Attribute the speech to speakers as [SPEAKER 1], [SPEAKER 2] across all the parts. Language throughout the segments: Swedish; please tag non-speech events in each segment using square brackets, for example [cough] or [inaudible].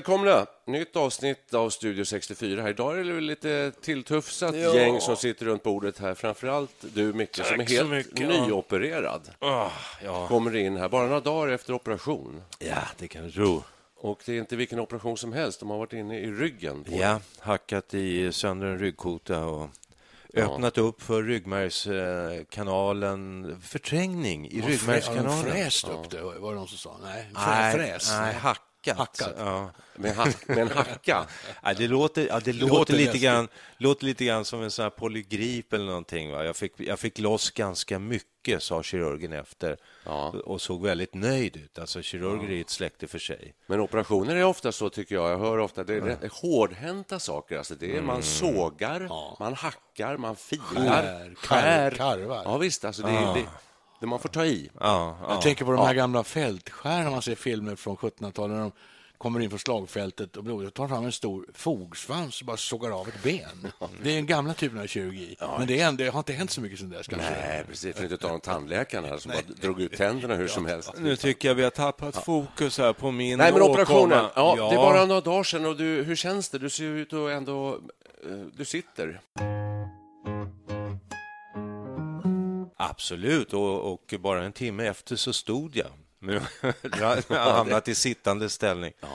[SPEAKER 1] Välkomna! Nytt avsnitt av Studio 64. Här idag är det lite tilltufsat gäng som sitter runt bordet här. Framförallt du, Micke, som är helt
[SPEAKER 2] mycket, ja.
[SPEAKER 1] nyopererad.
[SPEAKER 2] Ah, ja.
[SPEAKER 1] Kommer in här bara några dagar efter operation.
[SPEAKER 2] ja, det kan du tro.
[SPEAKER 1] Och det är inte vilken operation som helst. De har varit inne i ryggen.
[SPEAKER 2] Ja, hackat i sönder en ryggkota och öppnat upp för ryggmärgskanalen. Förträngning i
[SPEAKER 3] Har de
[SPEAKER 2] ryggmärgskanalen.
[SPEAKER 3] fräst upp det? Var det någon som sa? Nej,
[SPEAKER 2] Nej,
[SPEAKER 3] fräs.
[SPEAKER 2] nej, hackat.
[SPEAKER 3] Hackat.
[SPEAKER 2] Ja.
[SPEAKER 1] Med, hack, med en hacka. [laughs]
[SPEAKER 2] Nej, det låter, ja, det låter,
[SPEAKER 3] Låter
[SPEAKER 2] lite, grann, låter lite grann som en sån här polygrip eller någonting. Va? Jag, fick, jag fick loss ganska mycket, sa kirurgen efter,
[SPEAKER 1] Ja.
[SPEAKER 2] och såg väldigt nöjd ut. Alltså, kirurger är ett släkte för sig.
[SPEAKER 1] Men operationer är ofta så, tycker jag. Jag hör ofta det är rätt hårdhänta saker. Alltså det är,
[SPEAKER 2] Mm.
[SPEAKER 1] Man sågar, man hackar, man filar,
[SPEAKER 3] Skär,
[SPEAKER 1] skär.
[SPEAKER 3] kar- karvar.
[SPEAKER 1] Ja, visst. Alltså det, är det, det man får ta i.
[SPEAKER 2] Ja, ja.
[SPEAKER 3] Jag tänker på de här gamla fältskärna man ser filmer från 1700-talet när de kommer in från slagfältet och blodet tar fram en stor fogsvans och bara sågar av ett ben. [laughs] Det är den gamla typen av kirurgi. Men det, är ändå, det har inte hänt så mycket sedan dess. Kanske.
[SPEAKER 1] Nej, precis. För att inte tala om tandläkaren här som bara drog ut tänderna hur som helst.
[SPEAKER 2] Nu tycker jag vi har tappat fokus här på min
[SPEAKER 1] Nej, men operationen.
[SPEAKER 2] åkomma.
[SPEAKER 1] Ja, Det är bara några dagar sedan. Och du, hur känns det? Du ser ut att ändå... eh, Du sitter.
[SPEAKER 2] Absolut, och, och bara en timme efter så stod jag. Men [laughs] jag [laughs] har hamnat i sittande ställning.
[SPEAKER 1] Ja,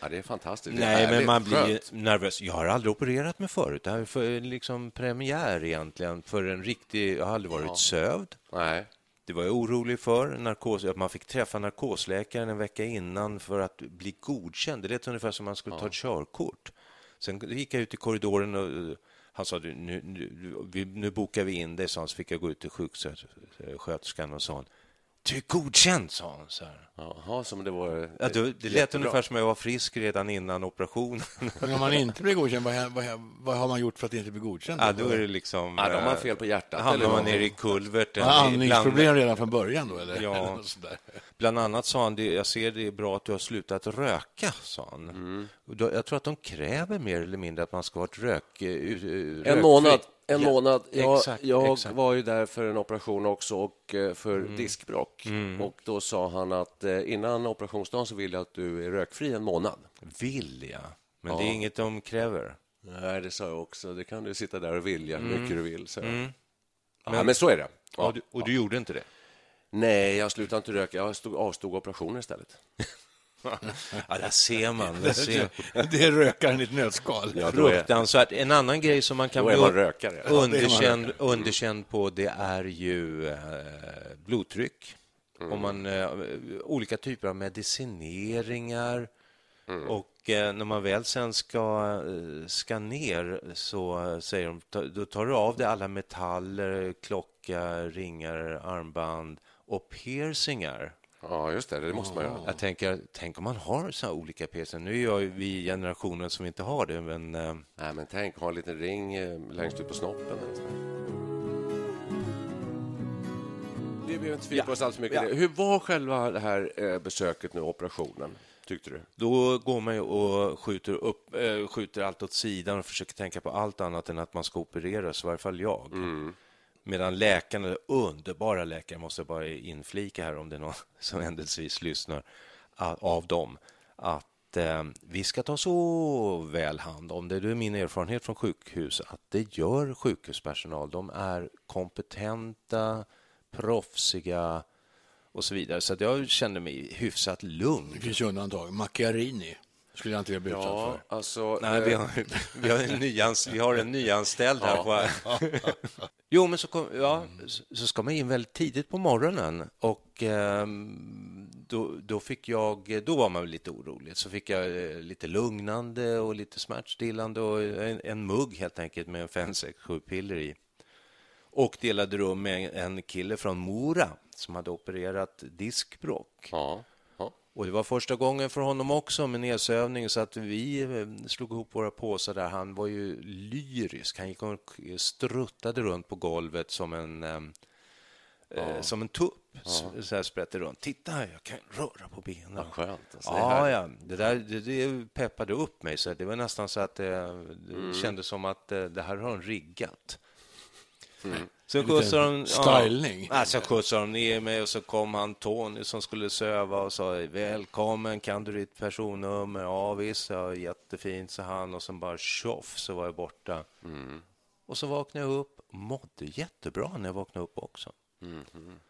[SPEAKER 1] ja det är fantastiskt. Det är
[SPEAKER 2] Nej, men man blir
[SPEAKER 1] Skönt.
[SPEAKER 2] nervös. Jag har aldrig opererat mig förut. Det här är för, liksom premiär egentligen för en riktig... Jag har aldrig varit sövd.
[SPEAKER 1] Nej.
[SPEAKER 2] Det var jag orolig för. Narkos, att man fick träffa narkosläkaren en vecka innan för att bli godkänd. Det lät ungefär som man skulle ta ett körkort. Sen gick jag ut i korridoren och han sa nu, nu, nu bokar vi in dig, sa han. Så fick jag gå ut till sjuksköterskan och sa du är godkänd, sa hon. Så här.
[SPEAKER 1] Jaha, som det var...
[SPEAKER 2] Ja, det, det lät
[SPEAKER 1] jättebra.
[SPEAKER 2] ungefär som jag var frisk redan innan operationen.
[SPEAKER 3] Men om man inte blir godkänd, vad, vad, vad har man gjort för att inte bli godkänd?
[SPEAKER 2] ja, då är det liksom...
[SPEAKER 1] Ja, då har man
[SPEAKER 2] eh,
[SPEAKER 1] fel på hjärtat.
[SPEAKER 2] hamnar
[SPEAKER 1] eller
[SPEAKER 2] man nere i kulverten.
[SPEAKER 3] Har andningsproblem redan från början då? Eller?
[SPEAKER 2] Ja. [laughs]
[SPEAKER 3] Eller.
[SPEAKER 2] Bland annat sa han, jag ser det är bra att du har slutat röka, sa han.
[SPEAKER 1] Mm.
[SPEAKER 2] Jag tror att de kräver mer eller mindre att man ska ha ett rök, eh, uh, rökfri.
[SPEAKER 1] En månad. En
[SPEAKER 2] Ja,
[SPEAKER 1] månad. Jag,
[SPEAKER 2] exakt,
[SPEAKER 1] jag
[SPEAKER 2] exakt.
[SPEAKER 1] var ju där för en operation också och eh, för
[SPEAKER 2] Mm.
[SPEAKER 1] diskbråck. Och då sa han att eh, innan operationsdagen så vill jag att du är rökfri en månad.
[SPEAKER 2] Vill jag, men det är inget de kräver.
[SPEAKER 1] Nej, det sa jag också. Det kan du sitta där och vilja hur mycket du vill. Så.
[SPEAKER 2] Mm.
[SPEAKER 1] Ja, men, så är det. Ja.
[SPEAKER 2] och du, och du gjorde inte det?
[SPEAKER 1] Nej, jag slutade inte röka. Jag stod, avstod operationer istället. [laughs]
[SPEAKER 2] Ja, där ser man. Där ser.
[SPEAKER 3] Det är rökaren i ett nötskal.
[SPEAKER 1] Ja,
[SPEAKER 2] Fruktansvärt. En annan grej som man kan bli
[SPEAKER 1] rökare.
[SPEAKER 2] underkänd, underkänd på det är ju eh, blodtryck. Om man, eh, olika typer av medicineringar. Och eh, när man väl sen ska, ska ner så säger de, ta- då tar du av dig alla metaller, klocka, ringar, armband och piercingar.
[SPEAKER 1] Ja, just det. Det måste man göra.
[SPEAKER 2] Jag tänker, tänk om man har så olika piercingar. Nu är vi generationen som inte har det, men eh,
[SPEAKER 1] Nej, men tänk, ha en liten ring eh, längst ut på snoppen. Vi behöver inte fördjupa oss alls för mycket. det. Hur var själva det här eh, besöket nu, operationen, tyckte du?
[SPEAKER 2] Då går man ju och skjuter, upp, skjuter allt åt sidan och försöker tänka på allt annat än att man ska opereras, i varje fall jag. Medan läkarna, underbara läkare, måste jag bara inflika här om det är någon [laughs] som händelsevis lyssnar, av dem, att eh, vi ska ta så väl hand om det. Det är min erfarenhet från sjukhus att det gör sjukhuspersonal. De är kompetenta, proffsiga och så vidare. Så att jag kände mig hyfsat lugn.
[SPEAKER 3] Det finns undantag. Macchiarini skulle jag inte vilja bli utsatt
[SPEAKER 1] Ja,
[SPEAKER 3] för.
[SPEAKER 1] alltså...
[SPEAKER 2] Nej, vi
[SPEAKER 1] eh,
[SPEAKER 2] har, vi har, en, nyans, vi har en [laughs] nyanställd här. På, [laughs] jo, men så, kom, ja, så ska man in väldigt tidigt på morgonen och ehm, då, då fick jag, då var man lite orolig. Så fick jag eh, lite lugnande och lite smärtstillande och en, en mugg helt enkelt med en fem, sex, sju piller i. Och delade rum med en kille från Mora som hade opererat diskbråck.
[SPEAKER 1] Ja.
[SPEAKER 2] Och det var första gången för honom också med nedsövning så att vi eh, slog ihop våra påsar där. Han var ju lyrisk. Han gick och struttade runt på golvet som en, eh, eh, som en tupp. Så, så här sprätte runt. Titta jag kan röra på benen.
[SPEAKER 1] Vad skönt. Alltså, det
[SPEAKER 2] Ja,
[SPEAKER 1] härligt.
[SPEAKER 2] ja. Det, där, det, det peppade upp mig. Så det var nästan så att det, det
[SPEAKER 1] Mm.
[SPEAKER 2] kändes som att det här har de riggat.
[SPEAKER 1] Mm.
[SPEAKER 2] Så skjutsade de...
[SPEAKER 3] styling.
[SPEAKER 2] Ja, så skjutsade de ner mig och så kom han Tony som skulle söva och sa välkommen, kan du ditt personnummer? Ja visst, ja, jättefint, sa han och sen bara tjoff så var jag borta. Och så vaknade jag upp, mådde jättebra när jag vaknade upp också.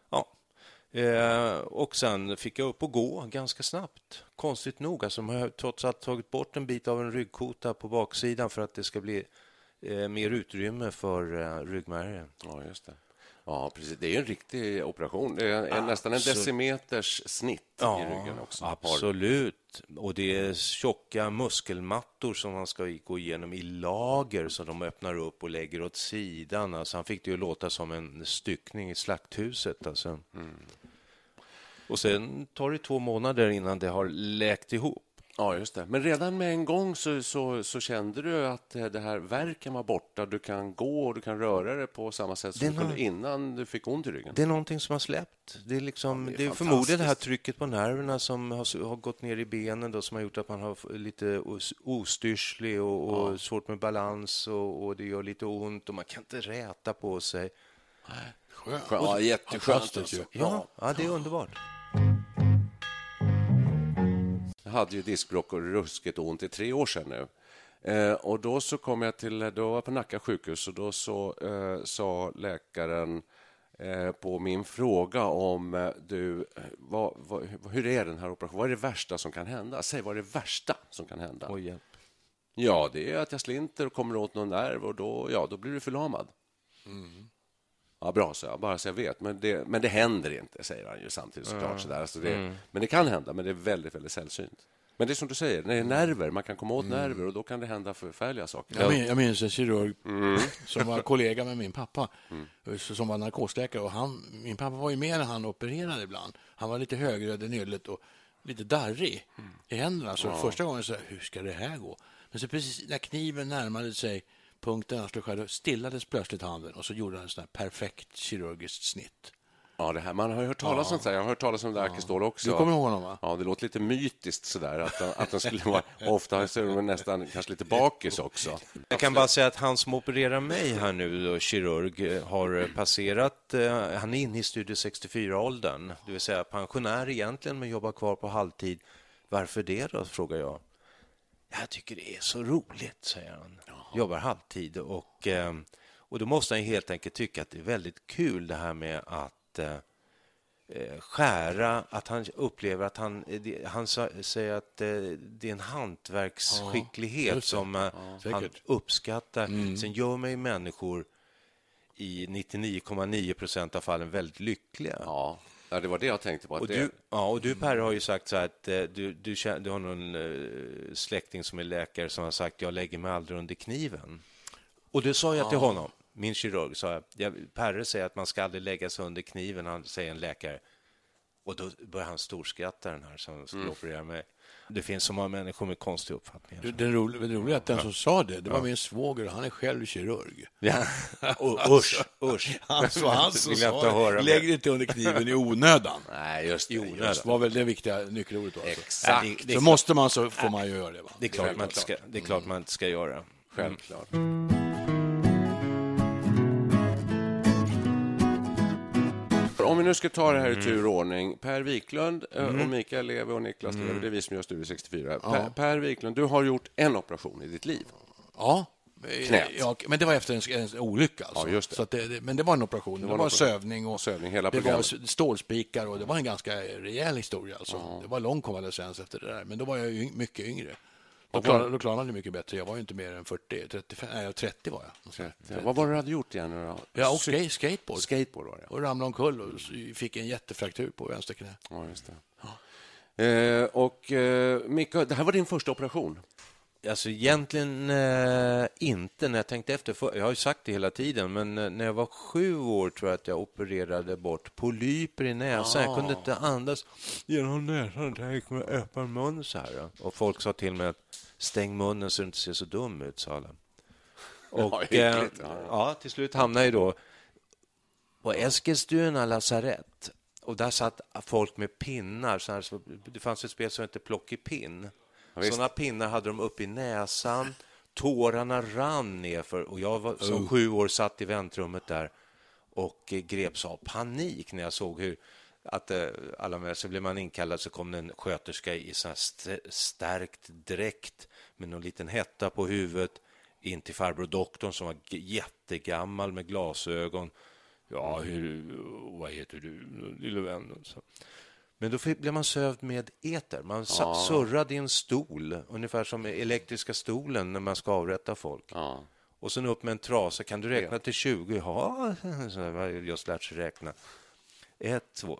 [SPEAKER 2] Ja. Eh, och sen fick jag upp och gå ganska snabbt. Konstigt nog, alltså, man har trots allt tagit bort en bit av en ryggkota på baksidan för att det ska bli eh, mer utrymme för eh, ryggmärgen.
[SPEAKER 1] Ja, just det. Ja, precis. Det är ju en riktig operation. Det är en, nästan en decimeters snitt i ryggen också.
[SPEAKER 2] Absolut. Och det är tjocka muskelmattor som man ska gå igenom i lager som de öppnar upp och lägger åt sidan. Alltså, han fick det ju låta som en styckning i slakthuset. Alltså.
[SPEAKER 1] Mm.
[SPEAKER 2] Och sen tar det två månader innan det har läkt ihop.
[SPEAKER 1] Ja, just det. Men redan med en gång så, så, så kände du att det här verken var borta. Du kan gå och du kan röra dig på samma sätt som du kunde innan du fick ont i ryggen.
[SPEAKER 2] Det är någonting som har släppt. Det är, liksom,
[SPEAKER 1] Ja, det är
[SPEAKER 2] det är förmodligen det här trycket på nerverna som har, har gått ner i benen då, som har gjort att man har lite os- ostyrslig och, och svårt med balans och, och det gör lite ont och man kan inte räta på sig.
[SPEAKER 3] Skönt.
[SPEAKER 1] Ja, jätteskönt. Alltså.
[SPEAKER 2] Ja, ja det är underbart.
[SPEAKER 1] Hade ju diskbråck och ruskigt ont i tre år sedan nu. Eh, och då så kom jag till, då var jag på Nacka sjukhus och då så eh, sa läkaren eh, på min fråga om eh, du, eh, vad, vad, hur är den här operationen? Vad är det värsta som kan hända? Säg vad är det värsta som kan hända?
[SPEAKER 2] Oj, hjälp.
[SPEAKER 1] Ja, det är att jag slinter och kommer åt någon nerv och då, ja, då blir du förlamad. Ja, bra, så jag, bara så jag vet. Men det, men det händer inte, säger han ju samtidigt såklart. Så där. Alltså det, Men det kan hända, men det är väldigt, väldigt sällsynt. Men det är som du säger, det är nerver. Man kan komma åt nerver och då kan det hända förfärliga saker.
[SPEAKER 3] Jag, min, jag minns en kirurg som var kollega med min pappa, som var narkosläkare. Och han, min pappa var ju med när han opererade ibland. Han var lite högröd i nyllet och lite darrig i händerna. Så första gången så hur ska det här gå? Men så precis när kniven närmade sig punkten han skulle skära, stillades plötsligt handen och så gjorde han en sån här perfekt kirurgiskt snitt.
[SPEAKER 1] Ja, det här, man har ju hört talas om det. Jag har hört talas om Darkestål också.
[SPEAKER 3] Du kommer ihåg honom, va?
[SPEAKER 1] Ja, det låter lite mytiskt sådär. Att, att den skulle vara... [laughs] Ofta så är de nästan kanske lite bakis också.
[SPEAKER 2] Jag kan bara säga att han som opererar mig här nu, då, kirurg, eh, har passerat, eh, han är inne i Studio 64-åldern, det vill säga pensionär egentligen, men jobbar kvar på halvtid. Varför det då, frågar jag. Jag tycker det är så roligt, säger han. Jobbar halvtid och, eh, och då måste han helt enkelt tycka att det är väldigt kul det här med att eh, eh, skära, att han upplever att han, han säger att det är en hantverksskicklighet
[SPEAKER 3] det.
[SPEAKER 2] som eh, han uppskattar. Sen gör ju människor i 99,9 procent av fallen väldigt lyckliga.
[SPEAKER 1] Ja, ja, det var det jag tänkte på.
[SPEAKER 2] Och
[SPEAKER 1] det,
[SPEAKER 2] du, ja, och du Per har ju sagt så här att eh, du, du, känner, du har någon eh, släkting som är läkare som har sagt jag lägger mig aldrig under kniven. Och det sa jag till honom, min kirurg, sa jag, jag, Perre säger att man ska aldrig lägga sig under kniven, han säger en läkare. Och då börjar han storskratta den här som skulle operera mig. Det finns så många människor med konstiga uppfattningar.
[SPEAKER 3] Det, det, roliga, det roliga är att den som sa det, det var min svåger och han är själv kirurg.
[SPEAKER 2] Ja. Och, [laughs] usch, usch. [laughs]
[SPEAKER 3] Han, så han som sa det, lägg dig inte under kniven i onödan. [laughs]
[SPEAKER 1] Nej, just det.
[SPEAKER 2] onödan.
[SPEAKER 1] Just
[SPEAKER 3] Det var väl det viktiga nyckelordet. Alltså.
[SPEAKER 1] Exakt.
[SPEAKER 2] Det- det är
[SPEAKER 3] Så måste man så får man ju göra det. Va?
[SPEAKER 2] Det är klart man inte ska, det är klart man inte ska göra.
[SPEAKER 1] Självklart. Om vi nu ska ta det här i tur och ordning. Per Wiklund eh, och Mikael Lewe och Niklas Lewe, det är vi som gör Studio 64. Per, per Wiklund, du har gjort en operation i ditt liv.
[SPEAKER 3] Ja.
[SPEAKER 1] Knät.
[SPEAKER 3] Ja, men det var efter en, en olycka. Alltså.
[SPEAKER 1] Ja, det.
[SPEAKER 3] Så det, det, men det var en operation. Det, var,
[SPEAKER 1] en operation.
[SPEAKER 3] sövning och
[SPEAKER 1] Sövning, hela
[SPEAKER 3] det var
[SPEAKER 1] programmet.
[SPEAKER 3] stålspikar och det var en ganska rejäl historia. Alltså. Det var lång konvalescens efter det där. Men då var jag yng- mycket yngre. Då klarade, då klarade det mycket bättre. Jag var ju inte mer än 40, 35, nej 30 var jag.
[SPEAKER 1] Ja, vad var det du hade gjort igen? då?
[SPEAKER 3] Ja, och skate, skateboard.
[SPEAKER 1] Skateboard var det, ja.
[SPEAKER 3] Och ramlade omkull och fick en jättefraktur på vänster knä.
[SPEAKER 1] ja just det. Eh, och eh, Micke, det här var din första operation.
[SPEAKER 2] Alltså egentligen eh, inte när jag tänkte efter. För, jag har ju sagt det hela tiden, men eh, när jag var sju år tror jag att jag opererade bort polyper i näsan. Jag kunde inte andas genom näsan. Jag gick med öppen mun så här. ja. Och folk sa till mig att stäng munnen så du inte ser så dum ut, sa alla. [laughs] Och
[SPEAKER 1] Ja,
[SPEAKER 2] eh,
[SPEAKER 1] ja.
[SPEAKER 2] till slut hamnade jag då på Eskilstuna lasarett. Och där satt folk med pinnar. Så här, det fanns ett spel som hette Plockepinn.
[SPEAKER 1] Visst.
[SPEAKER 2] Sådana pinnar hade de upp i näsan. Tårarna rann nerför. Och jag var, som sju år satt i väntrummet där och eh, greps av panik när jag såg hur att eh, alla med så blev man inkallad så kom det en sköterska i sån st- stärkt dräkt med någon liten hetta på huvudet in till farbror doktorn som var jättegammal med glasögon. Ja, hur, vad heter du, lille vän? Så. Men då blev man sövd med eter. Man sa, surrade i en stol, ungefär som elektriska stolen när man ska avrätta folk.
[SPEAKER 1] Ja.
[SPEAKER 2] Och sen upp med en trasa. Kan du räkna till 20? Ja, [laughs] jag har just lärt sig räkna. Ett, två.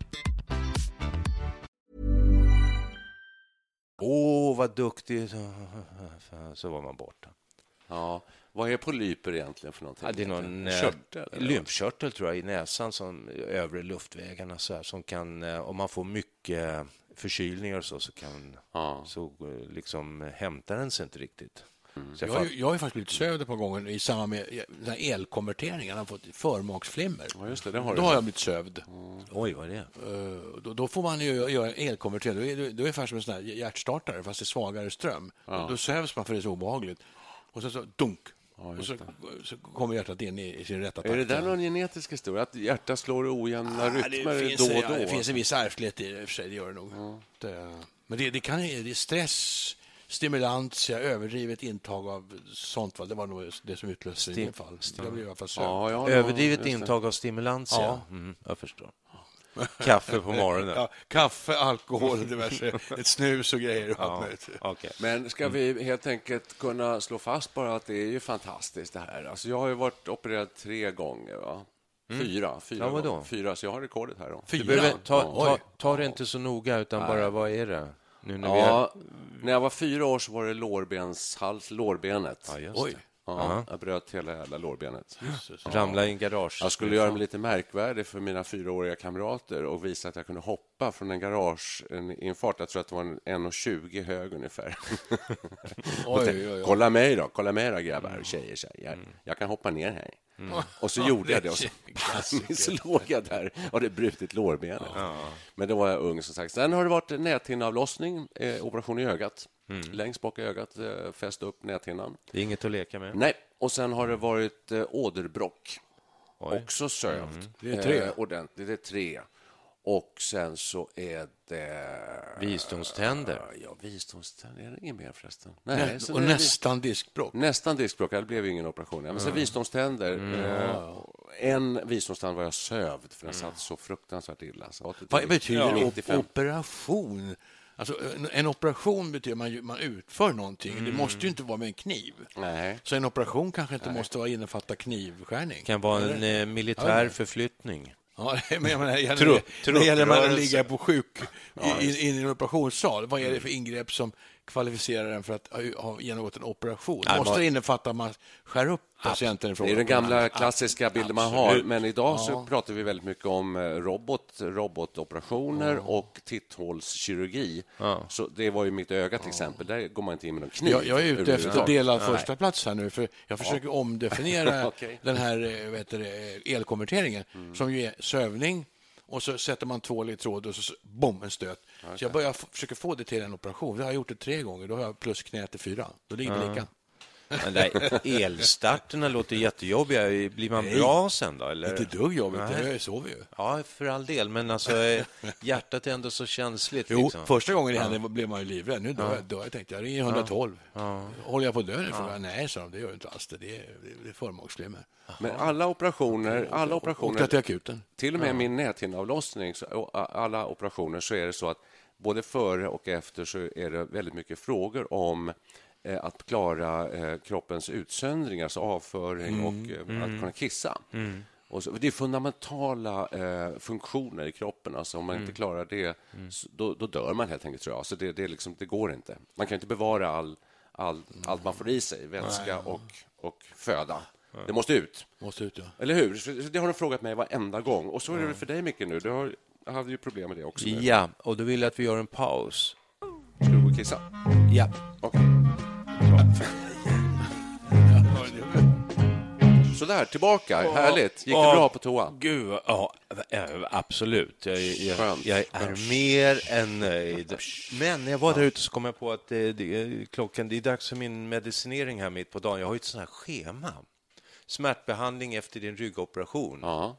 [SPEAKER 2] Åh, vad duktig. [laughs] Så var man borta.
[SPEAKER 1] Ja. Vad är polyper egentligen för någonting?
[SPEAKER 2] Ja, det är någon eh,
[SPEAKER 1] Körtel?
[SPEAKER 2] lymfkörtel tror jag i näsan, som övre luftvägarna så här, som kan, eh, om man får mycket förkylningar och så, så kan
[SPEAKER 1] Ja.
[SPEAKER 2] så eh, liksom eh, hämtar den sig inte riktigt. Så jag
[SPEAKER 3] Jag, har
[SPEAKER 2] fatt-
[SPEAKER 3] ju- jag har ju faktiskt blivit sövd ett par gånger i samband med den här elkonverteringen. Han har fått förmaksflimmer.
[SPEAKER 1] Ja, just det, det har
[SPEAKER 3] Då
[SPEAKER 1] du.
[SPEAKER 3] har jag blivit sövd.
[SPEAKER 2] Oj, vad är det?
[SPEAKER 3] Eh, Då, då får man ju göra elkonvertering. Då är det, då är det ungefär som en sån här hjärtstartare, fast det är svagare ström. Då sövs man för det är så obehagligt. Och sen så dunk. och så, så kommer hjärtat in i, i sin rätta takt.
[SPEAKER 1] Är det där någon genetisk historia? Att hjärtat slår i ojämna
[SPEAKER 3] Ja,
[SPEAKER 1] rytmer
[SPEAKER 3] det finns,
[SPEAKER 1] då och
[SPEAKER 3] ja,
[SPEAKER 1] då?
[SPEAKER 3] det finns en viss ärftlighet i det, i och för sig, det gör det nog. Det, men det, det, kan, det är stress, stimulantia, överdrivet intag av sånt. Va? Det var nog det som utlöste det i
[SPEAKER 2] Stim-
[SPEAKER 3] det fall. Jag blev i alla fall.
[SPEAKER 1] Ja, nog-
[SPEAKER 2] Överdrivet
[SPEAKER 1] det.
[SPEAKER 2] intag av stimulans, ja. Mm, jag förstår. Kaffe på morgonen. [laughs]
[SPEAKER 3] Ja, kaffe, alkohol, diverse, ett snus och grejer.
[SPEAKER 2] Ja, okej.
[SPEAKER 1] Men ska vi helt enkelt kunna slå fast bara att det är ju fantastiskt det här. Alltså jag har ju varit opererad tre gånger, va? Fyra, fyra,
[SPEAKER 2] Ja, vadå?
[SPEAKER 1] fyra, så jag har rekordet här. Då.
[SPEAKER 2] Du
[SPEAKER 3] Fyra?
[SPEAKER 2] behöver ta, ta,
[SPEAKER 3] Oj.
[SPEAKER 2] ta det inte så noga, utan bara vad är det? Nu när vi
[SPEAKER 1] Ja, när jag var fyra år så var det lårbenshals, lårbenet.
[SPEAKER 2] Ja, just
[SPEAKER 3] Oj.
[SPEAKER 2] det.
[SPEAKER 1] Ja, jag bröt hela jävla lårbenet.
[SPEAKER 2] Ramla i en garage.
[SPEAKER 1] Jag skulle göra mig lite märkvärdig för mina fyraåriga kamrater och visa att jag kunde hoppa från en garage en, i en fart. Jag tror att det var en 1,20 hög ungefär. [laughs]
[SPEAKER 3] Oj, oj, oj.
[SPEAKER 1] Kolla mig då, kolla mig då grabbar och tjejer. Här. Jag, jag kan hoppa ner här. Och så gjorde jag det och så, [laughs] så låg jag där och hade brutit lårbenet. Men då var jag ung som sagt. Sen har det varit näthinneavlossning, eh, operation i ögat. Längst bak i ögat, eh, fäst upp näthinnan.
[SPEAKER 2] Det är inget att leka med.
[SPEAKER 1] Nej, och sen har det varit eh, åderbråck. Också sövt.
[SPEAKER 3] Det är tre.
[SPEAKER 1] Eh, ordentligt, det är tre. Och sen så är det...
[SPEAKER 2] Visdomständer.
[SPEAKER 1] Ja, visdomständer. Är det inget mer förresten? Nej, så
[SPEAKER 3] och nästan diskbråck.
[SPEAKER 1] Nästan diskbråck. Det blev ingen operation. Men sen visdomständer. Eh, en visdomstand var jag sövd, för den satt så fruktansvärt illa. Så
[SPEAKER 3] Vad betyder
[SPEAKER 1] Ja.
[SPEAKER 3] op-
[SPEAKER 1] 95.
[SPEAKER 3] operation? Alltså, en, operation betyder man, man utför någonting. Det måste ju inte vara med en kniv.
[SPEAKER 1] Nej.
[SPEAKER 3] Så en operation kanske inte måste vara innefatta knivskärning.
[SPEAKER 2] Det kan vara en eh, militär förflyttning.
[SPEAKER 3] Ja, [laughs] men jag menar, när det
[SPEAKER 2] Trupp-
[SPEAKER 3] gäller- när det gäller man att ligga på sjuk i, i, in i en operationssal, vad är det för ingrepp som kvalificerar en för att ha- genomgått en operation?
[SPEAKER 2] Nej,
[SPEAKER 3] Måste
[SPEAKER 2] man-
[SPEAKER 3] innefatta att man skär upp patienten i fråga?
[SPEAKER 1] Det är den gamla klassiska bilden man har, men idag så
[SPEAKER 3] Ja.
[SPEAKER 1] pratar vi väldigt mycket om eh, robot, robotoperationer och titthålskirurgi. Så det var ju mitt öga till exempel. Där går man inte in med någon kniv.
[SPEAKER 3] Jag, jag är ute efter att dela första plats här nu, för jag försöker omdefiniera [laughs]
[SPEAKER 1] Okej.
[SPEAKER 3] den här eh, vad heter det, elkonverteringen,
[SPEAKER 1] Mm.
[SPEAKER 3] som ju är sövning och så sätter man tvål i tråd och så bom, en stöt. Så jag börjar försöka få det till en operation. Det har jag gjort det tre gånger. Då har jag plus knät till fyra. Då ligger det lika.
[SPEAKER 2] Men där, elstarterna låter jättejobbiga. Blir man bra sen då? Eller?
[SPEAKER 3] Inte dugg jobbigt.
[SPEAKER 2] Nej.
[SPEAKER 3] Jag sover ju.
[SPEAKER 2] Ja, för all del. Men alltså, eh, hjärtat är ändå så känsligt.
[SPEAKER 3] Jo,
[SPEAKER 2] liksom.
[SPEAKER 3] första gången det hände blev man ju livrädd. Nu dör jag. Dör. Jag tänkte, jag ringer 112. Håller jag på att dö nu? Nej, sa de, det gör du inte alls. Det, det är, det är förmaksflimmer.
[SPEAKER 1] Men alla operationer, alla
[SPEAKER 3] Åkte
[SPEAKER 1] operationer
[SPEAKER 3] till akuten.
[SPEAKER 1] till och med min näthinneavlossning, och alla operationer, så är det så att både före och efter så är det väldigt mycket frågor om eh, att klara eh, kroppens utsöndring, alltså avföring och eh, att kunna kissa. Och så, det är fundamentala eh, funktioner i kroppen. Alltså om man inte klarar det, så, då, då dör man helt enkelt. Tror jag. Så det, det, liksom, det går inte. Man kan inte bevara all, all, allt man får i sig, vätska och, och föda. Det måste ut.
[SPEAKER 3] Måste ut, ja.
[SPEAKER 1] Eller hur? Så Det har de frågat mig varenda gång. Och så är det väl för dig, Micke, nu. Du har, hade ju problem med det också. nu.
[SPEAKER 2] Ja, och då vill jag att vi gör en paus.
[SPEAKER 1] Ska du gå och kissa?
[SPEAKER 2] Ja.
[SPEAKER 1] Okej. Sådär, tillbaka. Härligt. Gick det
[SPEAKER 2] Åh,
[SPEAKER 1] bra på toa?
[SPEAKER 2] Gud, ja, eh, absolut. Jag, jag,
[SPEAKER 1] Skönt.
[SPEAKER 2] jag är mer än nöjd. Men när jag var där ute så kom jag på att det, det, klockan, det är dags för min medicinering här mitt på dagen. Jag har ju ett sånt här schema. Smärtbehandling efter din ryggoperation.
[SPEAKER 1] Ja.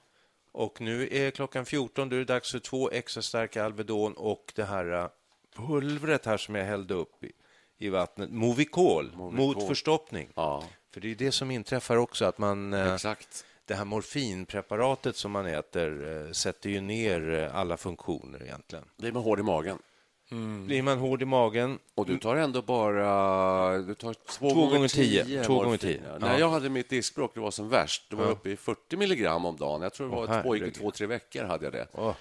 [SPEAKER 2] Och nu är klockan 14, då är det dags för två extra starka Alvedon och det här eh, pulvret här som jag hällde upp i, i vattnet. Movicol, mot förstoppning.
[SPEAKER 1] Ja,
[SPEAKER 2] För det är det som inträffar också, att man... eh,
[SPEAKER 1] exakt.
[SPEAKER 2] det här morfinpreparatet som man äter eh, sätter ju ner eh, alla funktioner egentligen.
[SPEAKER 1] Blir man hård i magen.
[SPEAKER 2] Blir man hård i magen,
[SPEAKER 1] Och du tar ändå bara du tar två,
[SPEAKER 2] Två gånger tio. Två gånger tio.
[SPEAKER 1] Ja. När jag hade mitt diskbråck, det var som värst, då var
[SPEAKER 2] Ja.
[SPEAKER 1] uppe i 40 milligram om dagen. Jag tror det var två, gick två, tre veckor hade jag det.
[SPEAKER 2] Åh.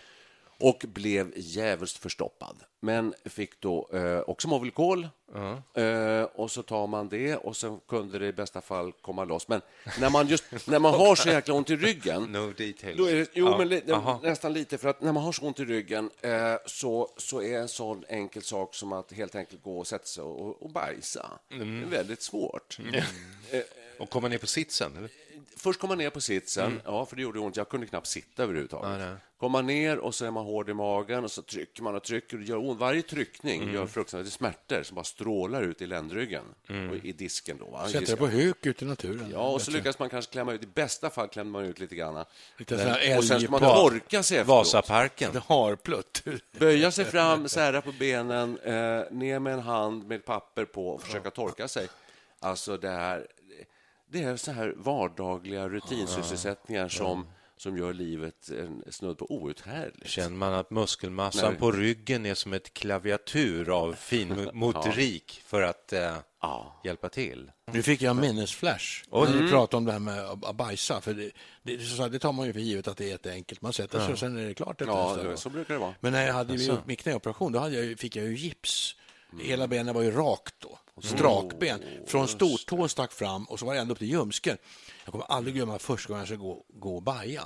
[SPEAKER 1] Och blev jävligt förstoppad. Men fick då eh, också Movicol. Eh, och så tar man det och så kunde det i bästa fall komma loss. Men när man, just, när man har så jäkla ont i ryggen [laughs]
[SPEAKER 2] no details.
[SPEAKER 1] Då är det, jo,
[SPEAKER 2] Ja.
[SPEAKER 1] men li, nästan lite. För att när man har så ont i ryggen eh, så, så är en sån enkel sak som att helt enkelt gå och sätta sig och, och bajsa
[SPEAKER 2] Mm.
[SPEAKER 1] det är väldigt svårt.
[SPEAKER 2] Och komma ner på sitsen? Eller?
[SPEAKER 1] Först kom man ner på sitsen, ja, för det gjorde ont. Jag kunde knappt sitta överhuvudtaget.
[SPEAKER 2] Ja, nej.
[SPEAKER 1] Kom man ner och så är man hård i magen och så trycker man och trycker. Och det gör ont. Varje tryckning
[SPEAKER 2] Mm.
[SPEAKER 1] gör fruktansvärda smärtor som bara strålar ut i ländryggen
[SPEAKER 2] Mm.
[SPEAKER 1] och i disken. Då, va?
[SPEAKER 3] Sätter det på huk ute i naturen.
[SPEAKER 1] Ja, och så lyckas man kanske klämma ut. I bästa fall klämmer man ut lite grann.
[SPEAKER 3] Lite här
[SPEAKER 1] och sen ska man torka sig efteråt.
[SPEAKER 2] Vasaparken.
[SPEAKER 3] Det har plutt.
[SPEAKER 1] Böja sig fram, sära på benen, eh, ner med en hand med papper på och försöka torka sig. Alltså det här, det är så här vardagliga rutinsysselsättningar som, som gör livet en snudd på outhärdligt.
[SPEAKER 2] Känner man att muskelmassan
[SPEAKER 1] Nej.
[SPEAKER 2] på ryggen är som ett klaviatur av fin motorik [laughs] för att eh,
[SPEAKER 1] Ja.
[SPEAKER 2] hjälpa till?
[SPEAKER 3] Nu fick jag en minnesflash när vi pratade om det här med att bajsa. För det, det, det tar man ju för givet att det är jätteenkelt. Man sätter sig och sen är det klart.
[SPEAKER 1] Ja, det- så brukar det vara.
[SPEAKER 3] Men när jag hade
[SPEAKER 2] Alltså.
[SPEAKER 3] min knäoperation då hade jag, fick jag ju gips. Hela benet var ju rakt då. Strakben. Från stortån stack fram och så var det ända upp till ljumsken. Jag kommer aldrig glömma första gången jag skulle gå, gå och baja.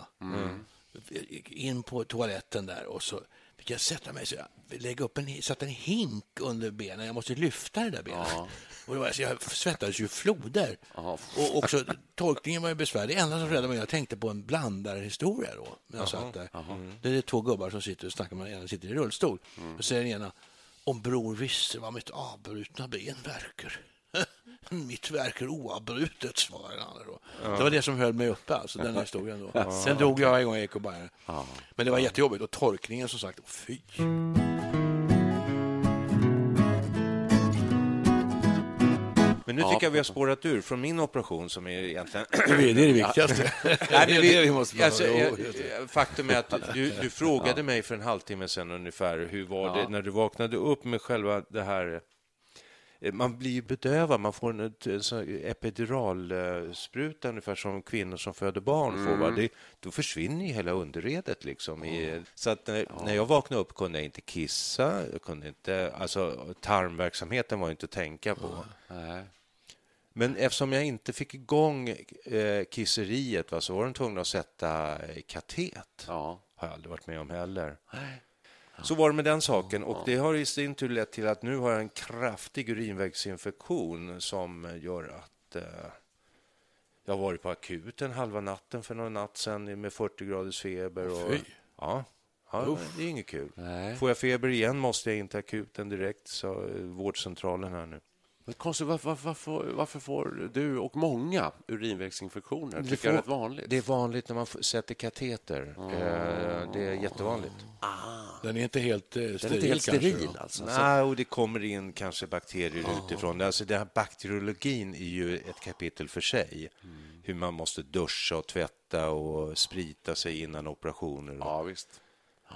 [SPEAKER 3] In på toaletten där och så fick jag sätta mig så jag lägga upp en, satte en hink under benen. Jag måste lyfta det där benet. Och det var, så jag svettades ju floder. Och också tolkningen var ju besvärlig. Det enda som räddade mig, jag tänkte på en blandarhistoria då. När jag satt där. Det är två gubbar som sitter och snackar med den ena sitter i rullstol. Och säger den ena, om bror visste vad mitt avbrutna ben verkar. [laughs] Mitt verk är oavbrutet, svarade han då. Det var det som höll mig uppe, alltså, den historien. Då. [laughs] Sen dog jag en gång i ekobajen. Men det var jättejobbigt. Och torkningen, som sagt, fy.
[SPEAKER 2] Men nu tycker jag vi har spårat ur från min operation som är egentligen...
[SPEAKER 3] Det är det viktigaste. [laughs]
[SPEAKER 2] Nej,
[SPEAKER 3] det är
[SPEAKER 2] vi-
[SPEAKER 3] det vi måste
[SPEAKER 2] alltså, jag-. Faktum är att du, du frågade mig för en halvtimme sedan ungefär hur var det när du vaknade upp med själva det här eh, man blir ju bedövad, man får en, en epiduralspruta ungefär som kvinnor som föder barn får. Va? Det, då försvinner ju hela underredet. Liksom, i, så att när, när jag vaknade upp kunde jag inte kissa, jag kunde inte, alltså, tarmverksamheten var ju inte att tänka på. Men eftersom jag inte fick igång eh, kisseriet va, så var de tvungna att sätta eh, katet.
[SPEAKER 1] Ja.
[SPEAKER 2] har jag aldrig varit med om heller. Så var det med den saken och det har i sin tur lett till att nu har jag en kraftig urinvägsinfektion som gör att eh, jag har varit på akuten halva natten för någon natt sedan med 40 graders feber. Och,
[SPEAKER 3] Fy.
[SPEAKER 2] ja, ja det är inget kul.
[SPEAKER 1] Nej.
[SPEAKER 2] Får jag feber igen måste jag in till akuten direkt, så eh, vårdcentralen här nu.
[SPEAKER 1] Men konstigt, varför, varför, varför, får du och många urinvägsinfektioner? Det tycker jag är rätt vanligt.
[SPEAKER 2] Det är vanligt när man sätter kateter. Eh, Det är jättevanligt.
[SPEAKER 3] Den är inte helt eh, steril,
[SPEAKER 1] Den är inte helt
[SPEAKER 3] kanske,
[SPEAKER 1] steril alltså.
[SPEAKER 2] Nej, och det kommer in kanske bakterier utifrån. Alltså, den här bakteriologin är ju ett kapitel för sig. Hur man måste duscha och tvätta och sprita sig innan operationer.
[SPEAKER 1] Ja, visst.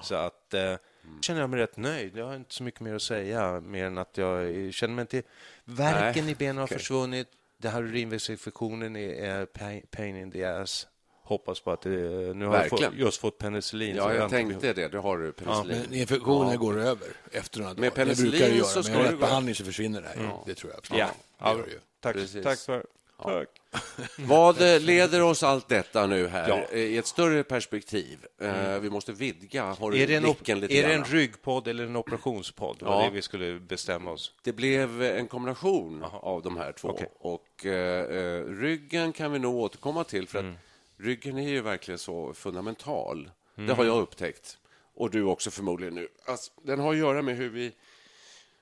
[SPEAKER 2] Så att eh, känner jag mig rätt nöjd. Jag har inte så mycket mer att säga, mer än att jag eh, känner mig inte... Värken
[SPEAKER 1] Nej,
[SPEAKER 2] i benen har
[SPEAKER 1] okej.
[SPEAKER 2] försvunnit. Det här urinvägsinfektionen är, pain, pain in the ass. Hoppas på att det... Nu har jag
[SPEAKER 1] Verkligen.
[SPEAKER 2] fått, just fått penicillin. så
[SPEAKER 1] Ja, jag
[SPEAKER 2] inte
[SPEAKER 1] tänkte det. Du har penicillin.
[SPEAKER 3] Men infektionen går över efter några
[SPEAKER 1] Med
[SPEAKER 3] dagar. Det
[SPEAKER 1] penicillin
[SPEAKER 3] brukar det göra.
[SPEAKER 1] så ska
[SPEAKER 3] Med
[SPEAKER 1] det
[SPEAKER 3] rätt behandling så försvinner det här. Det tror jag.
[SPEAKER 2] Ja,
[SPEAKER 3] det gör det ju.
[SPEAKER 2] Tack,
[SPEAKER 1] Precis.
[SPEAKER 2] tack för... Tack. [laughs]
[SPEAKER 1] Vad eh, leder oss allt detta nu här
[SPEAKER 2] Ja.
[SPEAKER 1] eh, i ett större perspektiv? Eh, Vi måste vidga
[SPEAKER 2] Är det, en,
[SPEAKER 1] blicken lite
[SPEAKER 2] är det en ryggpodd eller en operationspodd? Var
[SPEAKER 1] Ja.
[SPEAKER 2] det vi skulle bestämma oss.
[SPEAKER 1] Det blev en kombination av de här två.
[SPEAKER 2] Okej.
[SPEAKER 1] Och eh, ryggen kan vi nog återkomma till, för
[SPEAKER 2] Mm.
[SPEAKER 1] att ryggen är ju verkligen så fundamental.
[SPEAKER 2] Mm.
[SPEAKER 1] Det har jag upptäckt. Och du också förmodligen nu. Alltså, den har att göra med hur vi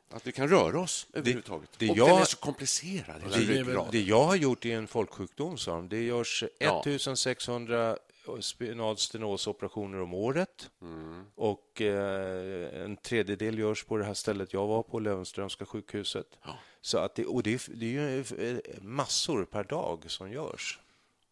[SPEAKER 1] att vi kan röra oss överhuvudtaget.
[SPEAKER 2] det
[SPEAKER 1] och
[SPEAKER 2] jag-
[SPEAKER 1] den är så komplicerad,
[SPEAKER 2] Det, det jag har gjort är en folksjukdom, sa de. Det görs
[SPEAKER 1] Ja.
[SPEAKER 2] 1600 spinalstenosoperationer om året.
[SPEAKER 1] Mm.
[SPEAKER 2] Och eh, en tredjedel görs på det här stället jag var på, Löwenströmska sjukhuset. Så att det, och det, är- det är ju eh, massor per dag som görs.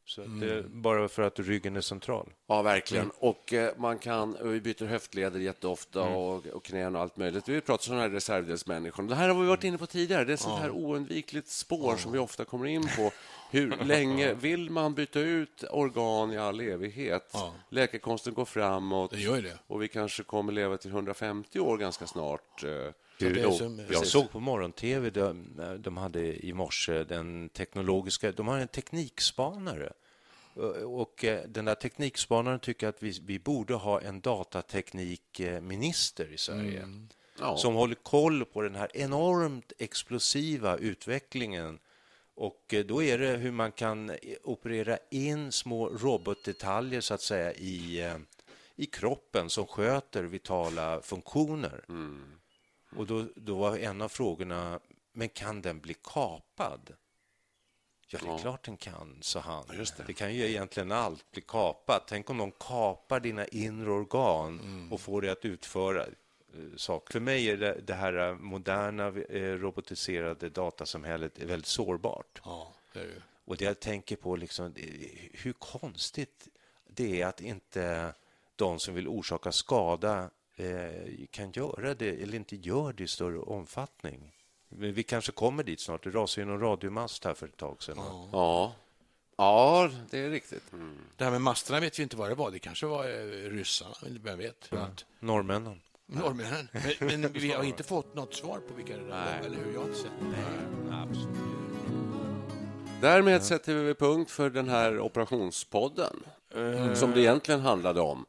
[SPEAKER 2] Så att det,
[SPEAKER 1] Mm.
[SPEAKER 2] bara för att ryggen är central.
[SPEAKER 1] Ja, verkligen. Och eh, man kan, och vi byter höftleder jätteofta
[SPEAKER 2] Mm.
[SPEAKER 1] och, och knän och allt möjligt. Vi pratar om sådana här reservdelsmänniskor. Det här har vi varit inne på tidigare. Det är ett sånt här oundvikligt spår som vi ofta kommer in på. Hur länge vill man byta ut organ i all evighet?
[SPEAKER 3] Ja.
[SPEAKER 1] Läkekonsten går framåt
[SPEAKER 3] Det gör det.
[SPEAKER 1] och vi kanske kommer leva till 150 år ganska snart. eh,
[SPEAKER 3] som-
[SPEAKER 1] precis.
[SPEAKER 2] Jag såg på morgon-tv, de, de hade i morse den teknologiska, de har en teknikspanare. Och eh, den där teknikspanaren tycker att vi, vi borde ha en datateknikminister i Sverige.
[SPEAKER 1] Ja.
[SPEAKER 2] Som håller koll på den här enormt explosiva utvecklingen. Och eh, då är det hur man kan eh, operera in små robotdetaljer så att säga i, eh, i kroppen som sköter vitala funktioner. Och då, då var en av frågorna, men kan den bli kapad? Ja, det är klart den kan, sa han. det. kan ju egentligen allt bli kapat. Tänk om de kapar dina inre organ och får dig att utföra eh, saker. För mig är det, det här eh, moderna eh, robotiserade datasamhället är väldigt sårbart.
[SPEAKER 3] Ja, det är det.
[SPEAKER 2] Och det jag tänker på, liksom, hur konstigt det är att inte de som vill orsaka skada eh, kan göra det, eller inte gör det i större omfattning. Men vi kanske kommer dit snart. Det rasade ju någon radiomast här för ett tag sedan.
[SPEAKER 1] Ja. ja, det är riktigt. Mm.
[SPEAKER 3] Det här med masterna vet vi inte vad det var. Det kanske var ryssarna, vem vet? Att,
[SPEAKER 2] Norrmännen.
[SPEAKER 3] Norrmännen. [laughs] Men, men vi har inte fått något svar på vilka det där var, eller hur? Jag har inte sett.
[SPEAKER 1] Därmed sätter vi punkt för den här operationspodden,
[SPEAKER 2] Eh.
[SPEAKER 1] som det egentligen handlade om.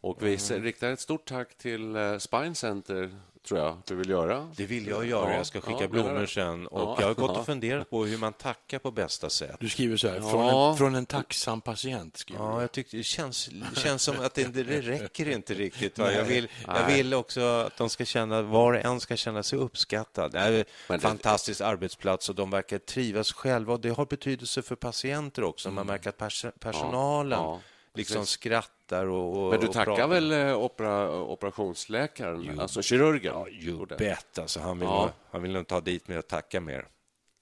[SPEAKER 1] Och vi mm. riktar ett stort tack till uh, Spine Center tror jag du vill göra.
[SPEAKER 2] Det vill jag göra. Ja, jag ska skicka ja, blommor sen. Och ja, Jag har gått och funderat på hur man tackar på bästa sätt.
[SPEAKER 3] Du skriver så här, från, en, från en tacksam patient.
[SPEAKER 2] Ja, jag tyckte det känns, känns som att det, det räcker inte riktigt. Va? Jag, vill, jag vill också att de ska känna, var och en ska känna sig uppskattad. Det är en fantastisk arbetsplats och de verkar trivas själva. Och det har betydelse för patienter också. Man mm. märker att pers personalen liksom skrattar och, och
[SPEAKER 1] Men du tackar pratar. väl eh, opera, operationsläkaren, you, alltså kirurgen? Ja,
[SPEAKER 2] you bet. Alltså, han, vill ja. han vill nog ta dit mig och tacka mer.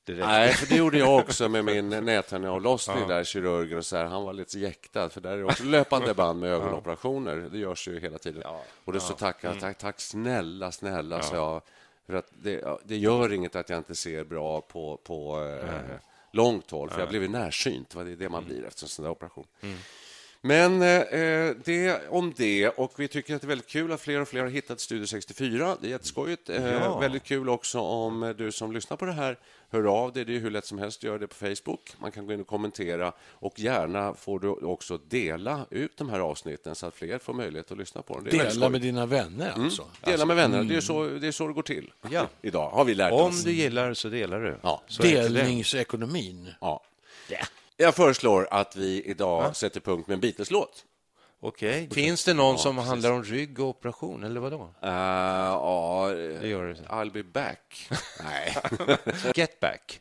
[SPEAKER 1] Nej, för det gjorde jag [laughs] också med min näthinneavlossning ja. där, kirurgen och så här. Han var lite jäktad, för där är det också löpande band med [laughs] ögonoperationer. Det görs ju hela tiden. Ja. Och då så tackar mm. tack, tack snälla, snälla, ja. så jag. För att det, det, gör inget att jag inte ser bra på, på eh, långt håll, för jag blev närsynt. Det är det man blir efter en sån där operation. Mm. Men eh, det om det. Och Vi tycker att det är väldigt kul att fler och fler har hittat Studio 64. Det är jätteskojigt. Eh, ja. Väldigt kul också om du som lyssnar på det här hör av dig. Det är hur lätt som helst att göra det på Facebook. Man kan gå in och kommentera. Och Gärna får du också dela ut de här avsnitten så att fler får möjlighet att lyssna på dem.
[SPEAKER 3] dela med dina vänner, mm. alltså?
[SPEAKER 1] Mm. Dela med vänner. Det, är så, det är så det går till
[SPEAKER 2] ja.
[SPEAKER 1] idag, har vi lärt
[SPEAKER 2] om
[SPEAKER 1] oss.
[SPEAKER 2] Om du gillar så delar du.
[SPEAKER 3] Ja. Delningsekonomin.
[SPEAKER 1] Ja. Yeah. Jag föreslår att vi idag ja. sätter punkt med en Beatles-låt.
[SPEAKER 2] Okej. Finns det någon ja, som precis. handlar om rygg och operation, eller vad då? Uh,
[SPEAKER 1] ja, det gör det. I'll be back. [laughs]
[SPEAKER 2] Nej. Get back.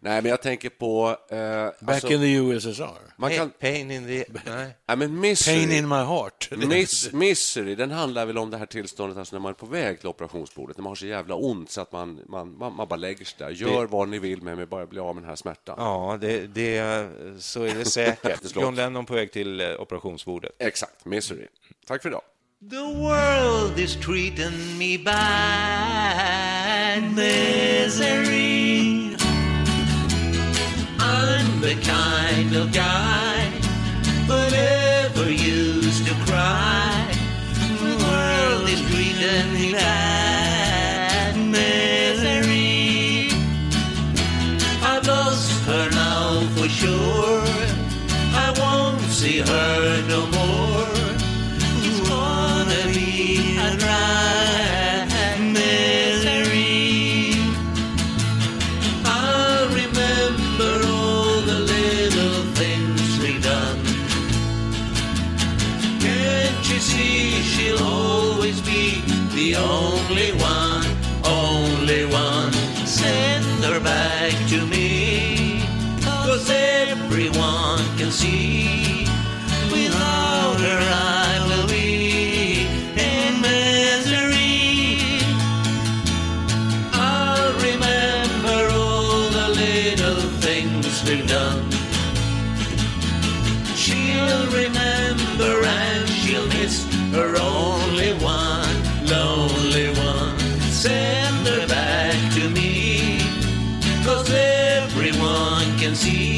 [SPEAKER 1] Nej, men jag tänker på... Eh,
[SPEAKER 3] Back alltså, in the USSR.
[SPEAKER 2] Man kan, pain in the... [laughs] Nej.
[SPEAKER 1] nej men misery,
[SPEAKER 3] pain in my heart. [laughs]
[SPEAKER 1] Miss, misery, den handlar väl om det här tillståndet alltså när man är på väg till operationsbordet, när man har så jävla ont så att man, man, man, man bara lägger sig där. Gör det, vad ni vill med mig, bara bli av med den här smärtan.
[SPEAKER 2] Ja, det, det, så är det säkert. [laughs] John Lennon på väg till eh, operationsbordet.
[SPEAKER 1] Exakt, misery. Tack för idag.
[SPEAKER 4] The world is treating me bad misery I'm the kind of guy. Who we've done. She'll remember and she'll miss her only one, lonely one. Send her back to me, cause everyone can see